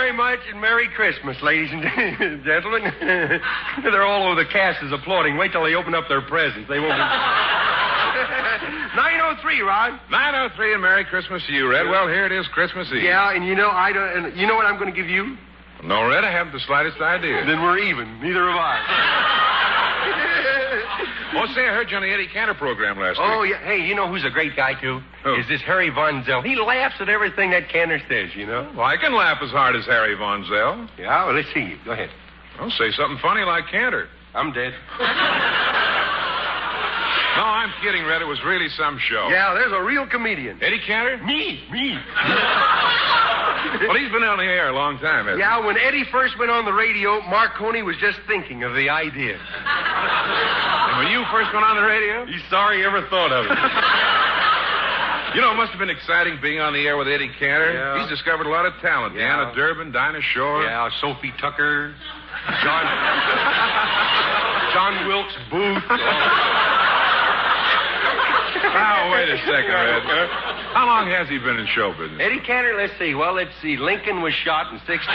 Very much and Merry Christmas, ladies and gentlemen. They're all over the cast is applauding. Wait till they open up their presents. They won't be. 903, Rod. 903 and Merry Christmas to you, Red. Well, here it is, Christmas Eve. Yeah, and you know I don't. And you know what I'm going to give you? No, Red, I haven't the slightest idea. Then we're even. Neither have I. Oh, say, I heard you on the Eddie Cantor program last night. oh week. yeah. Hey, you know who's a great guy too? Who? Is this Harry Von Zell? He laughs at everything that Cantor says. You know. Well, I can laugh as hard as Harry Von Zell. Yeah. Well, let's see you. Go ahead. Well, say something funny like Cantor. I'm dead. No, I'm kidding, Red. It was really some show. Yeah, there's a real comedian. Eddie Cantor? Me, me. Well, he's been on the air a long time, hasn't Yeah, when Eddie first went on the radio, Marconi was just thinking of the idea. And when you first went on the radio? He's sorry he ever thought of it. You know, it must have been exciting being on the air with Eddie Cantor. Yeah. He's discovered a lot of talent. Yeah. Deanna Durbin, Dinah Shore. yeah, Sophie Tucker, John, John Wilkes Booth. Now, wait a second, Red. How long has he been in show business? Eddie Cantor, let's see. Well, let's see. Lincoln was shot in 65.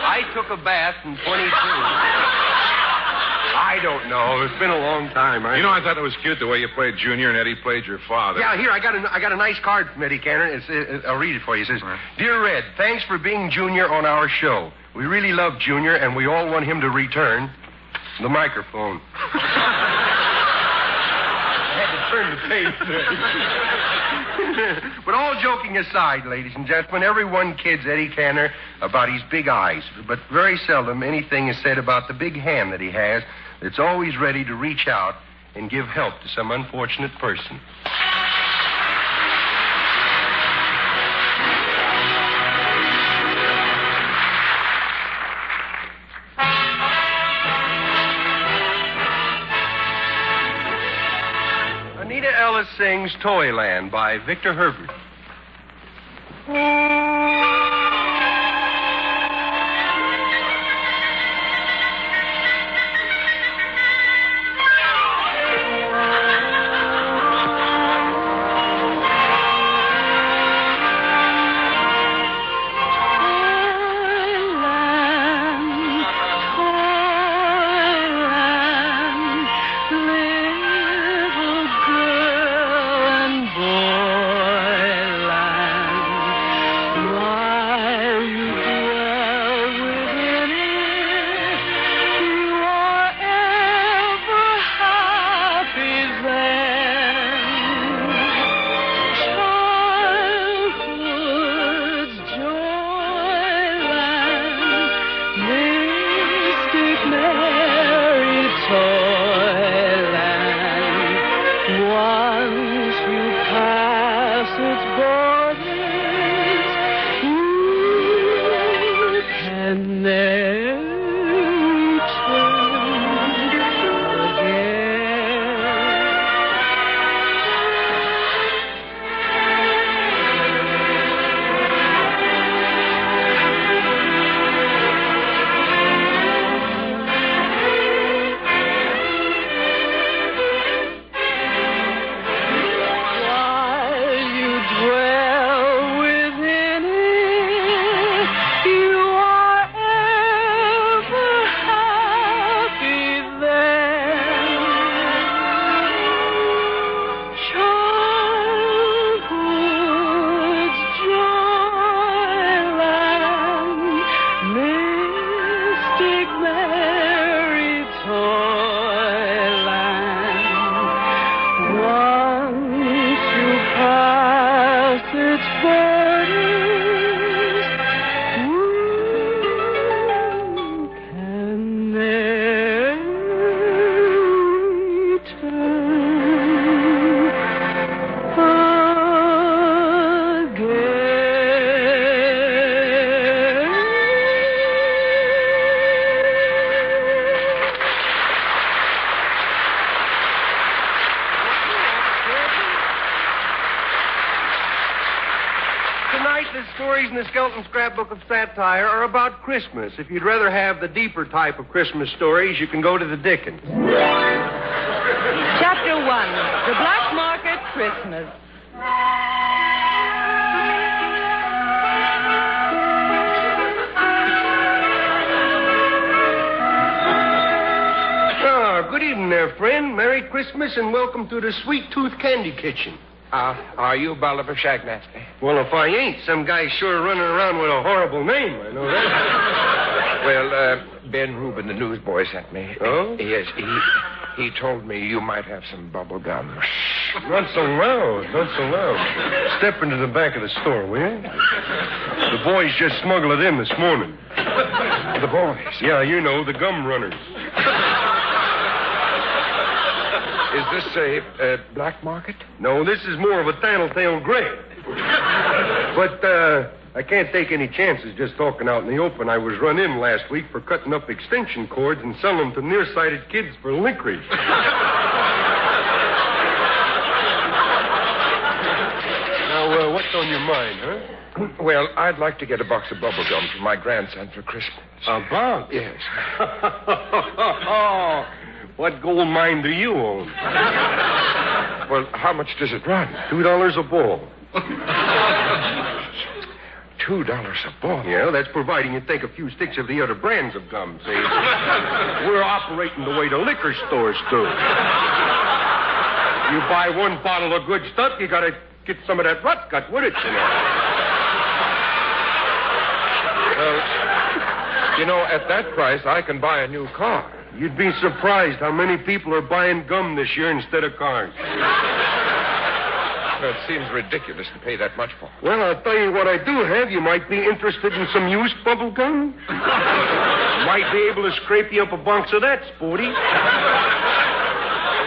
I took a bath in 22. I don't know. It's been a long time. I... You know, I thought it was cute the way you played Junior and Eddie played your father. Yeah, here I got a I got a nice card from Eddie Cantor. It's, uh, I'll read it for you. It says, "Dear Red, thanks for being Junior on our show. We really love Junior, and we all want him to return the microphone." I to turn the page. but all joking aside, ladies and gentlemen, everyone kids Eddie Cantor about his big eyes, but very seldom anything is said about the big hand that he has. That's always ready to reach out and give help to some unfortunate person. Sings Toyland by Victor Herbert. Scrapbook of Satire are about Christmas. If you'd rather have the deeper type of Christmas stories, you can go to the Dickens. Chapter 1 The Black Market Christmas. Ah, good evening there, friend. Merry Christmas and welcome to the Sweet Tooth Candy Kitchen. Uh, are you Bolivar Shagnasty? Well, if I ain't, some guy's sure running around with a horrible name. I know that. Well, uh, Ben Rubin, the newsboy, sent me. Oh? Yes, he he told me you might have some bubble gum. Shh. Not so loud, not so loud. Step into the back of the store, will you? The boys just smuggled it in this morning. The boys. Yeah, you know, the gum runners. Is this a uh, black market? No, this is more of a tattletale gray. But uh, I can't take any chances just talking out in the open. I was run in last week for cutting up extension cords and selling them to nearsighted kids for licorice. now, uh, what's on your mind, huh? Well, I'd like to get a box of bubble gum for my grandson for Christmas. A box? Yes. oh, what gold mine do you own? Well, how much does it run? Two dollars a ball. Two dollars a ball. Yeah, that's providing you take a few sticks of the other brands of gum, see? We're operating the way the liquor stores do. You buy one bottle of good stuff, you gotta get some of that rot gut with it, you know. Well, you know, at that price, I can buy a new car. You'd be surprised how many people are buying gum this year instead of cars. Well, it seems ridiculous to pay that much for. Well, I'll tell you what I do have. You might be interested in some used bubble gum. might be able to scrape you up a box of that, Sporty.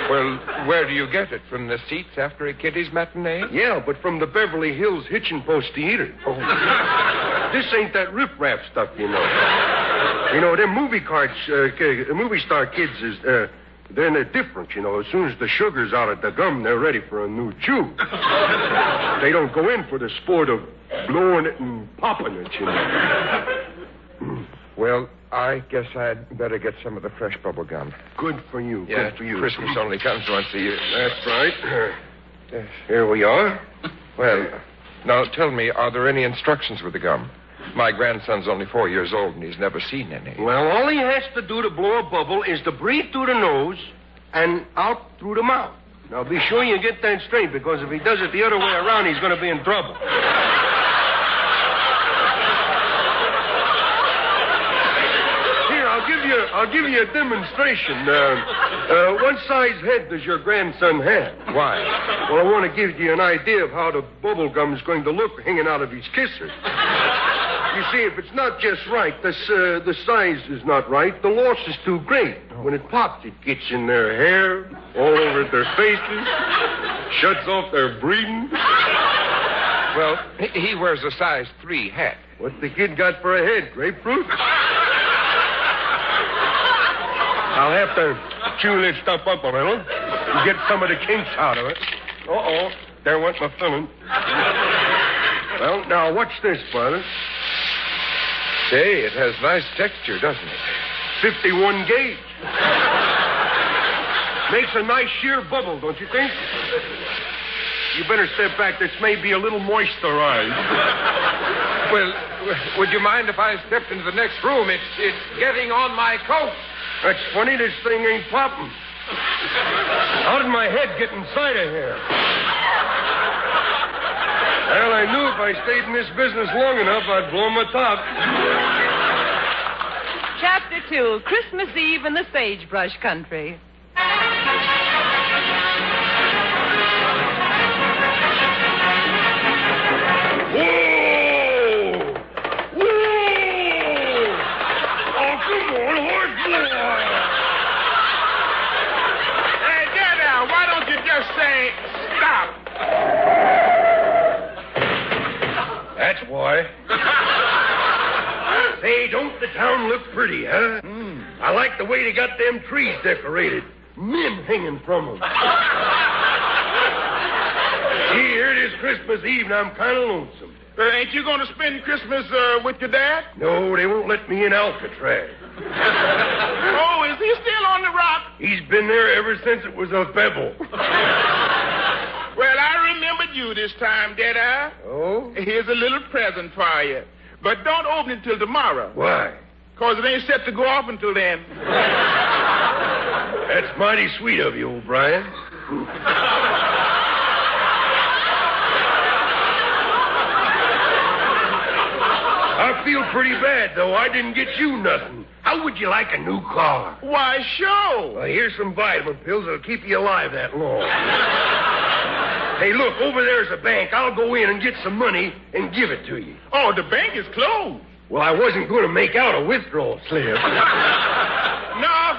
Well, where do you get it? From the seats after a kiddies matinee? Yeah, but from the Beverly Hills Hitching Post Theater. Oh. This ain't that riffraff stuff, you know. You know, them movie cards, uh, movie star kids is, uh, then they're different, you know. As soon as the sugar's out of the gum, they're ready for a new chew. they don't go in for the sport of blowing it and popping it, you know. Well, I guess I'd better get some of the fresh bubble gum. Good for you. Yeah, Good for you. Christmas only comes once a year. That's right. Yes. Here we are. Well, now tell me, are there any instructions with the gum? My grandson's only four years old and he's never seen any. Well, all he has to do to blow a bubble is to breathe through the nose and out through the mouth. Now, be sure you get that straight because if he does it the other way around, he's going to be in trouble. Here, I'll give you, I'll give you a demonstration. Uh, uh, what size head does your grandson have? Why? Well, I want to give you an idea of how the bubble gum is going to look hanging out of his kisser. You see, if it's not just right, the, uh, the size is not right, the loss is too great. When it pops, it gets in their hair, all over their faces, shuts off their breathing. Well, he- wears a size three hat. What's the kid got for a head? Grapefruit? I'll have to chew this stuff up a little and get some of the kinks out of it. Uh-oh. There went my filling. Well, now, watch this, brother. Say, it has nice texture, doesn't it? 51 gauge. Makes a nice sheer bubble, don't you think? You better step back. This may be a little moisturized. Well, would you mind if I stepped into the next room? It's it's getting on my coat. That's funny. This thing ain't popping. How did my head get inside of here? Well, I knew if I stayed in this business long enough, I'd blow my top. Chapter 2 Christmas Eve in the Sagebrush Country. Whoa! Whoa! Oh, come on, horse boy! Hey, there, there. Why don't you just say stop? That's why. Say, don't the town look pretty, huh? I like the way they got them trees decorated. Men hanging from them. Here, it is Christmas Eve, and I'm kind of lonesome. Uh, ain't you going to spend Christmas uh, with your dad? No, they won't let me in Alcatraz. oh, is he still on the rock? He's been there ever since it was a pebble. well, I remembered you this time, Deadeye. Oh? Here's a little present for you. But don't open it till tomorrow. Why? Because it ain't set to go off until then. That's mighty sweet of you, O'Brien. I feel pretty bad, though. I didn't get you nothing. How would you like a new car? Why, sure. Well, here's some vitamin pills that'll keep you alive that long. Hey, look, over there's a bank. I'll go in and get some money and give it to you. Oh, the bank is closed. Well, I wasn't going to make out a withdrawal slip. no,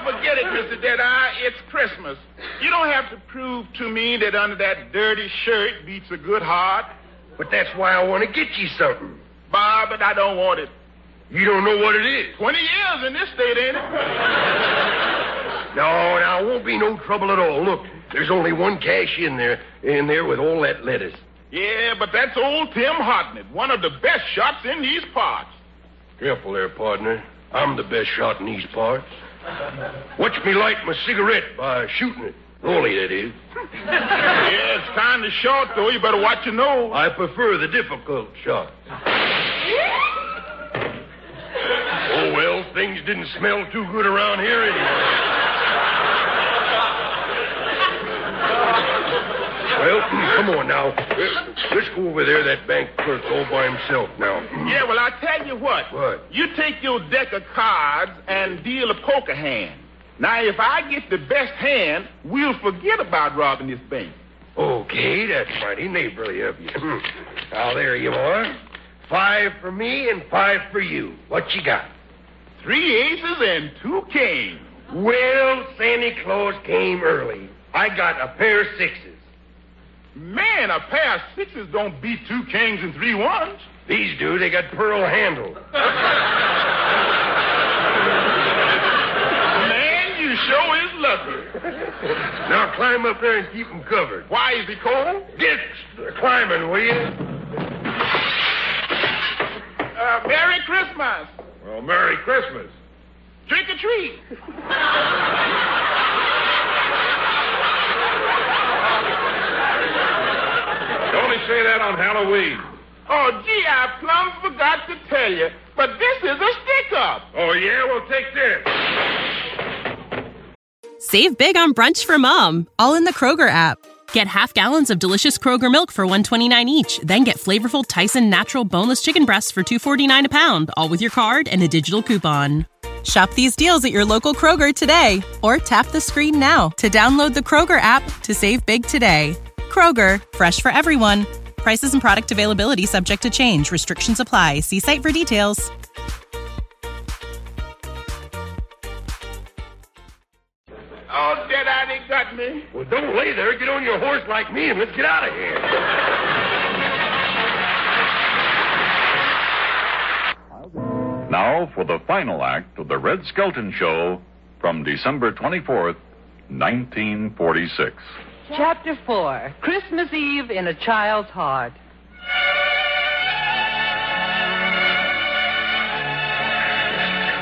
forget it, Mr. Deadeye. It's Christmas. You don't have to prove to me that under that dirty shirt beats a good heart. But that's why I want to get you something. Bob, but I don't want it. You don't know what it is. Twenty years in this state, ain't it? no, now, it won't be no trouble at all. Look, there's only one cash in there, in there with all that lettuce. Yeah, but that's old Tim Hartnett, one of the best shots in these parts. Careful there, partner. I'm the best shot in these parts. Watch me light my cigarette by shooting it. Rolly, that is. yeah, it's kind of short, though. You better watch your nose. I prefer the difficult shot. oh, well, things didn't smell too good around here anyway. Well, come on now. Let's go over there. That bank clerk's all by himself now. Yeah, well, I tell you what. What? You take your deck of cards and deal a poker hand. Now, if I get the best hand, we'll forget about robbing this bank. Okay, that's mighty neighborly of you. Hmm. now, there you are. Five for me and five for you. What you got? Three aces and two kings. Well, Santa Claus came early. I got a pair of sixes. Man, a pair of sixes don't beat two kings and three ones. These do. They got pearl handle. Man, you sure is lucky. now climb up there and keep them covered. Why is he cold? Get climbing, will you? Uh, Merry Christmas. Well, Merry Christmas. Trick or treat. say that on Halloween. Oh, gee, I plumb forgot to tell you, but this is a stick-up. Oh, yeah? Well, take this. Save big on brunch for mom, all in the Kroger app. Get half gallons of delicious Kroger milk for 129 each, then get flavorful Tyson natural boneless chicken breasts for 249 a pound, all with your card and a digital coupon. Shop these deals at your local Kroger today or tap the screen now to download the Kroger app to save big today. Kroger, fresh for everyone. Prices and product availability subject to change. Restrictions apply. See site for details. Oh, Deadeye, they got me. Well, don't lay there. Get on your horse like me and let's get out of here. Now for the final act of the Red Skelton Show from December 24th, 1946. Chapter 4 Christmas Eve in a Child's Heart.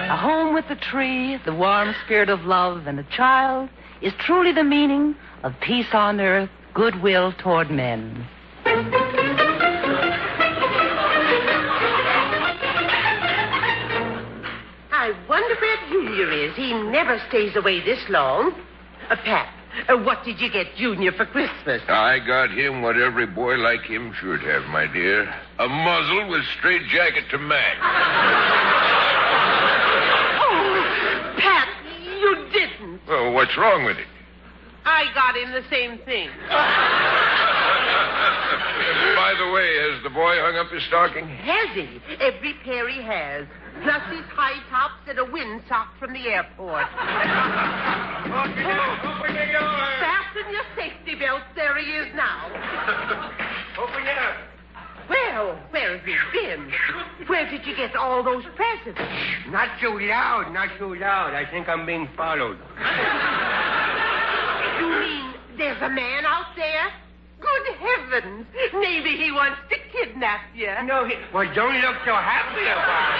A home with a tree, the warm spirit of love, and a child is truly the meaning of peace on earth, goodwill toward men. I wonder where Junior is. He never stays away this long. Uh, Pat, uh, what did you get Junior for Christmas? I got him what every boy like him should have, my dear. A muzzle with straight jacket to match. Oh, Pat, you didn't. Well, what's wrong with it? I got him the same thing. By the way, has the boy hung up his stocking? Has he? Every pair he has. Plus his high tops and a windsock from the airport. Fasten your safety belts. There he is now. Open it up. Well, where have you been? Where did you get all those presents? Not so loud, not so loud. I think I'm being followed. You mean there's a man out there? Good heavens! Maybe he wants to kidnap you. No, he... Well, don't look so happy about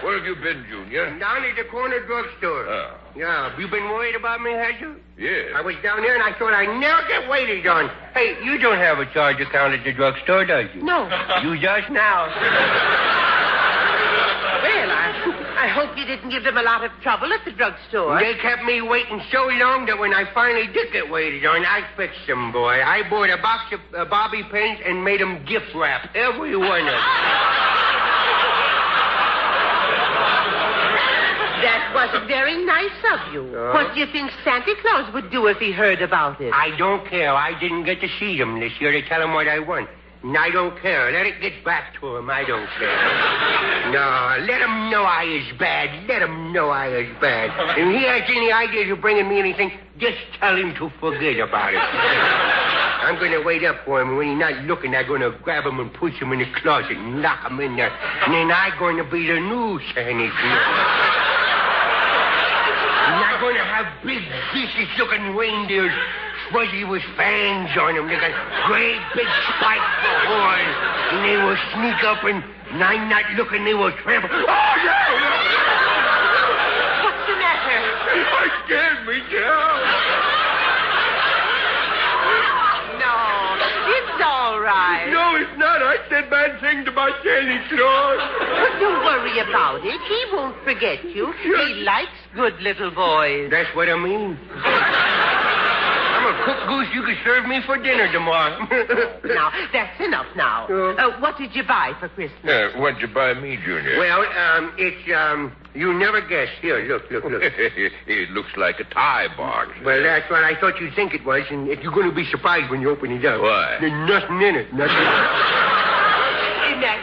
it. Where have you been, Junior? it. Down at the corner drugstore. Oh. Yeah, you been worried about me, had you? Yes. I was down there and I thought I'd never get waited on. Hey, you don't have a charge account at the drugstore, does you? No. You just now. Well, I, I hope you didn't give them a lot of trouble at the drugstore. They kept me waiting so long that when I finally did get waited on, I fixed them, boy. I bought a box of uh, bobby pins and made them gift wrap, every one of them. That wasn't very nice of you. Uh? What do you think Santa Claus would do if he heard about it? I don't care. I didn't get to see him this year to tell him what I want. And I don't care. Let it get back to him. I don't care. No, let him know I is bad. Let him know I is bad. If he has any ideas of bringing me anything, just tell him to forget about it. I'm going to wait up for him. When he's not looking, I'm going to grab him and push him in the closet and lock him in there. And then I'm going to be the new Santa Claus. I'm going to have big, vicious-looking reindeers, fuzzy with fangs on them. They got great big spikes for horns. And they will sneak up and, I'm not looking, they will trample. Oh, yeah! What's the matter? I scared me, Joe. No, it's all right. No, it's not. I said bad things about Santa Claus. But don't worry about it. He won't forget you. He likes good little boys. That's what I mean. I'm a cooked goose you could serve me for dinner tomorrow. Now, that's enough now. Uh, what did you buy for Christmas? Uh, what'd you buy me, Junior? Well, um, it's, um, you never guess. Here, look, look, look. it looks like a tie box. well, that's what I thought you'd think it was, and if you're going to be surprised when you open it up. Why? There's nothing in it. Nothing.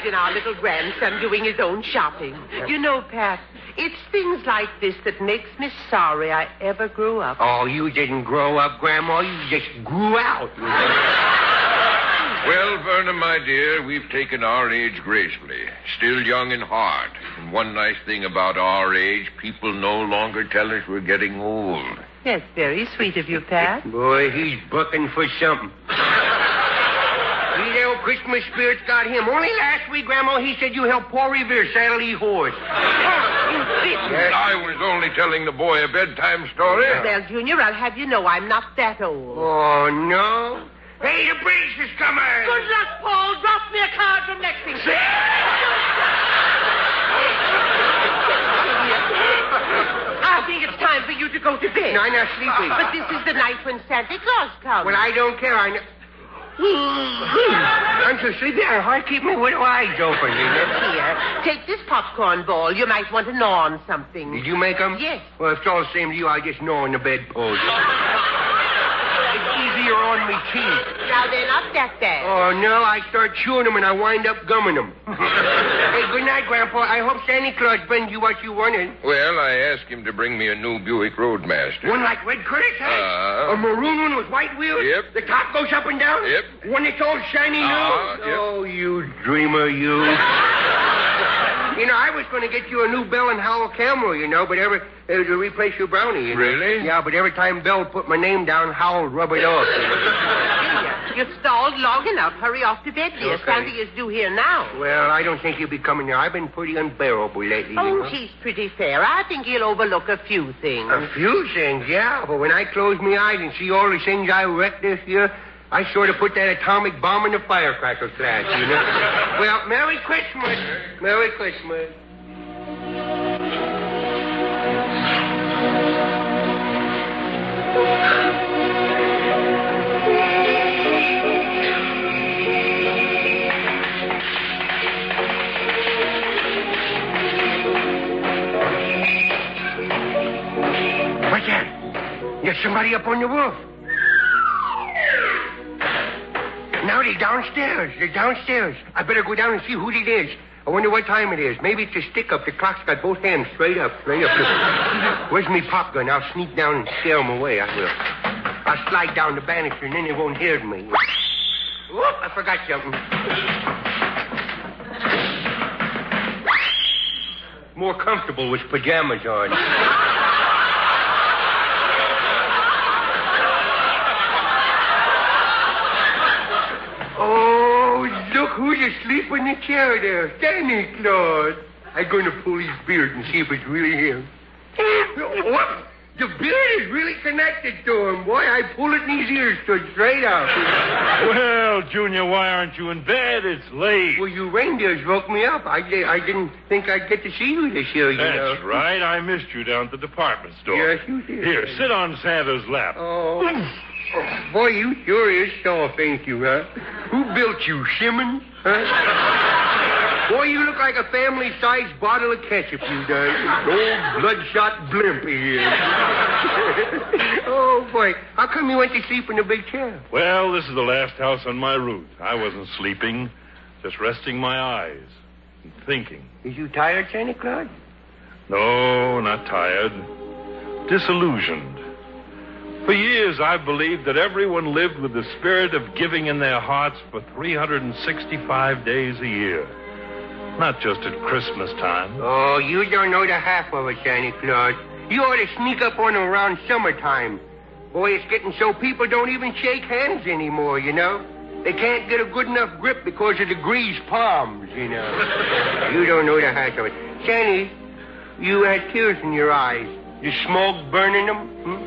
Imagine our little grandson doing his own shopping. You know, Pat, it's things like this that makes me sorry I ever grew up. oh, you didn't grow up, Grandma. You just grew out. Well, Verna, my dear, we've taken our age gracefully. Still young and hard. And one nice thing about our age, people no longer tell us we're getting old. That's very sweet of you, Pat. Boy, he's bucking for something. See, the old Christmas spirit's got him. Only last week, Grandma, he said you helped Paul Revere saddle his horse. You didn't. I was only telling the boy a bedtime story. Well, Junior, I'll have you know I'm not that old. Oh, no. Hey, the British is coming. Good luck, Paul. Drop me a card from Lexington. I think it's time for you to go to bed. No, I'm not sleeping. But this is the night when Santa Claus comes. Well, I don't care. I know. I'm so sleepy, I keep my little eyes open, you know. Here, take this popcorn ball. You might want to gnaw on something. Did you make them? Yes. Well, if it's all the same to you, I just gnaw on the bedpost. it's easier on me teeth. Now, they're that bad. Oh, no, I start chewing them and I wind up gumming them. hey, good night, Grandpa. I hope Santa Claus brings you what you wanted. Well, I asked him to bring me a new Buick Roadmaster. One like Red Curtis has? Uh, a maroon one with white wheels? Yep. The top goes up and down? Yep. One that's all shiny new? Uh-huh, yep. Oh, you dreamer, you. you know, I was going to get you a new Bell and Howell camera, you know, but every... Uh, to replace your brownie, you know. Really? Yeah, but every time Bell put my name down, Howell rub it off. You've stalled long enough. Hurry off to bed, dear. Okay. Santa is due here now. well, I don't think he'll be coming here. I've been pretty unbearable lately. you Oh, know. he's pretty fair. I think he'll overlook a few things. A few things, yeah. But when I close my eyes and see all the things I wrecked this year, I sort of put that atomic bomb in the firecracker class, you know. well, Merry Christmas. Merry Christmas. There's somebody up on the roof. Now they're downstairs. They're downstairs. I better go down and see who it is. I wonder what time it is. Maybe it's a stick up. The clock's got both hands straight up, straight up. Where's me pop gun? I'll sneak down and scare 'em away. I will. I'll slide down the banister and then they won't hear me. Whoop, I forgot something. More comfortable with pajamas on. Oh, asleep in the chair there. Santa Claus. I'm going to pull his beard and see if it's really him. What? The beard is really connected to him. Boy, I pull it and his ears stood straight up. Well, Junior, why aren't you in bed? It's late. Well, you reindeers woke me up. I, I didn't think I'd get to see you this year, you know. That's right. I missed you down at the department store. Yes, you did. Here, sit on Santa's lap. Oh. Oh, boy, you sure is soft, ain't you, huh? Who built you, Simmons? Huh? boy, you look like a family-sized bottle of ketchup, you does. Old bloodshot blimp he is. oh, boy. How come you went to sleep in the big chair? Well, this is the last house on my route. I wasn't sleeping, just resting my eyes and thinking. Is you tired, Santa Claus? No, not tired. Disillusioned. For years, I've believed that everyone lived with the spirit of giving in their hearts for 365 days a year. Not just at Christmas time. Oh, you don't know the half of it, Santa Claus. You ought to sneak up on them around summertime. Boy, it's getting so people don't even shake hands anymore, you know? They can't get a good enough grip because of the greased palms, you know. you don't know the half of it. Sandy, you had tears in your eyes. The smoke burning them? Hmm?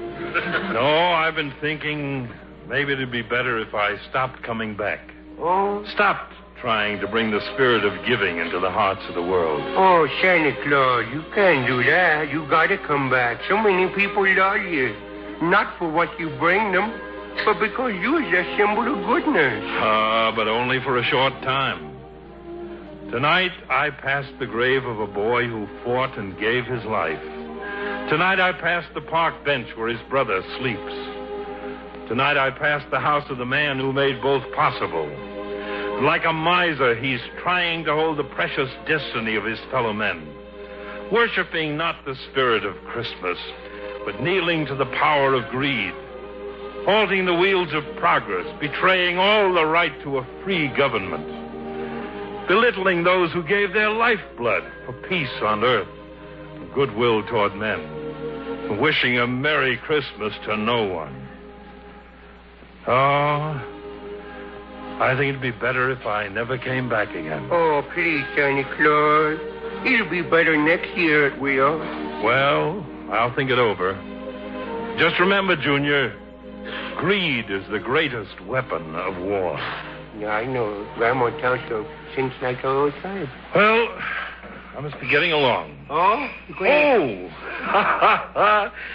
No, I've been thinking maybe it'd be better if I stopped coming back. Oh? Stopped trying to bring the spirit of giving into the hearts of the world. Oh, Santa Claus, you can't do that. You gotta come back. So many people love you. Not for what you bring them, but because you're a symbol of goodness. Ah, but only for a short time. Tonight, I passed the grave of a boy who fought and gave his life. Tonight, I passed the park bench where his brother sleeps. Tonight, I passed the house of the man who made both possible. Like a miser, he's trying to hold the precious destiny of his fellow men, worshiping not the spirit of Christmas, but kneeling to the power of greed, halting the wheels of progress, betraying all the right to a free government, belittling those who gave their lifeblood for peace on earth, and goodwill toward men, wishing a Merry Christmas to no one. Oh, I think it'd be better if I never came back again. Oh, please, Santa Claus. It'll be better next year, it will. Well, I'll think it over. Just remember, Junior, greed is the greatest weapon of war. Yeah, I know. Grandma tells so since like the time. Well, I must be getting along. Oh? Oh!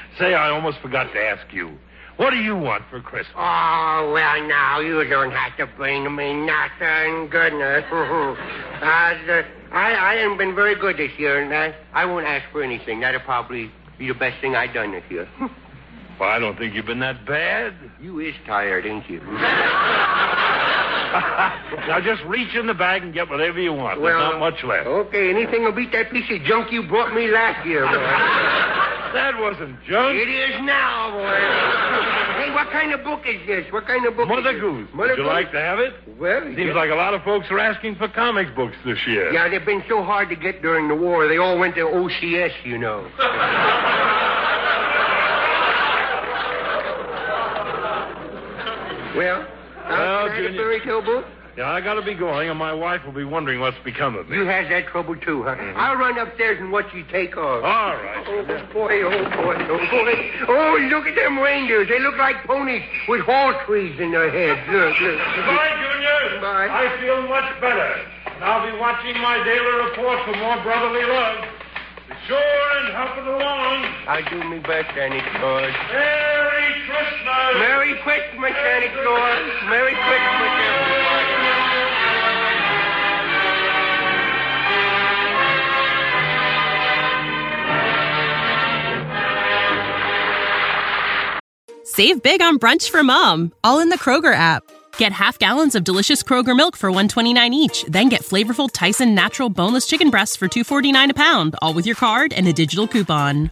Say, I almost forgot to ask you. What do you want for Christmas? Oh, well, now, you don't have to bring me nothing. Goodness. uh, the, I, I haven't been very good this year, and I, I won't ask for anything. That'll probably be the best thing I've done this year. Well, I don't think you've been that bad. you is tired, ain't you? now just reach in the bag and get whatever you want. Well, There's not much left. Okay, anything will beat that piece of junk you brought me last year, boy. That wasn't junk. It is now, boy. hey, what kind of book is this? What kind of book Mother is this? Goose. Mother Would you Goose? like to have it? Well, Seems like a lot of folks are asking for comic books this year. Yeah, they've been so hard to get during the war. They all went to OCS, you know. well, Well, can I have a Junior- fairy? Yeah, I gotta be going, and my wife will be wondering what's become of me. You has that trouble too, huh? Mm-hmm. I'll run upstairs and watch you take off. All right. Oh boy, oh boy, oh boy. Oh, look at them reindeers. They look like ponies with hall trees in their heads. Look, look. Goodbye, Junior. Goodbye. I feel much better. And I'll be watching my daily report for more brotherly love. Be sure and help it along. I'll do me best, Claus. Merry Christmas. Merry Christmas, Santa Claus. Merry Christmas. Save big on brunch for mom, all in the Kroger app. Get half gallons of delicious Kroger milk for 129 each, then get flavorful Tyson natural boneless chicken breasts for 249 a pound, all with your card and a digital coupon.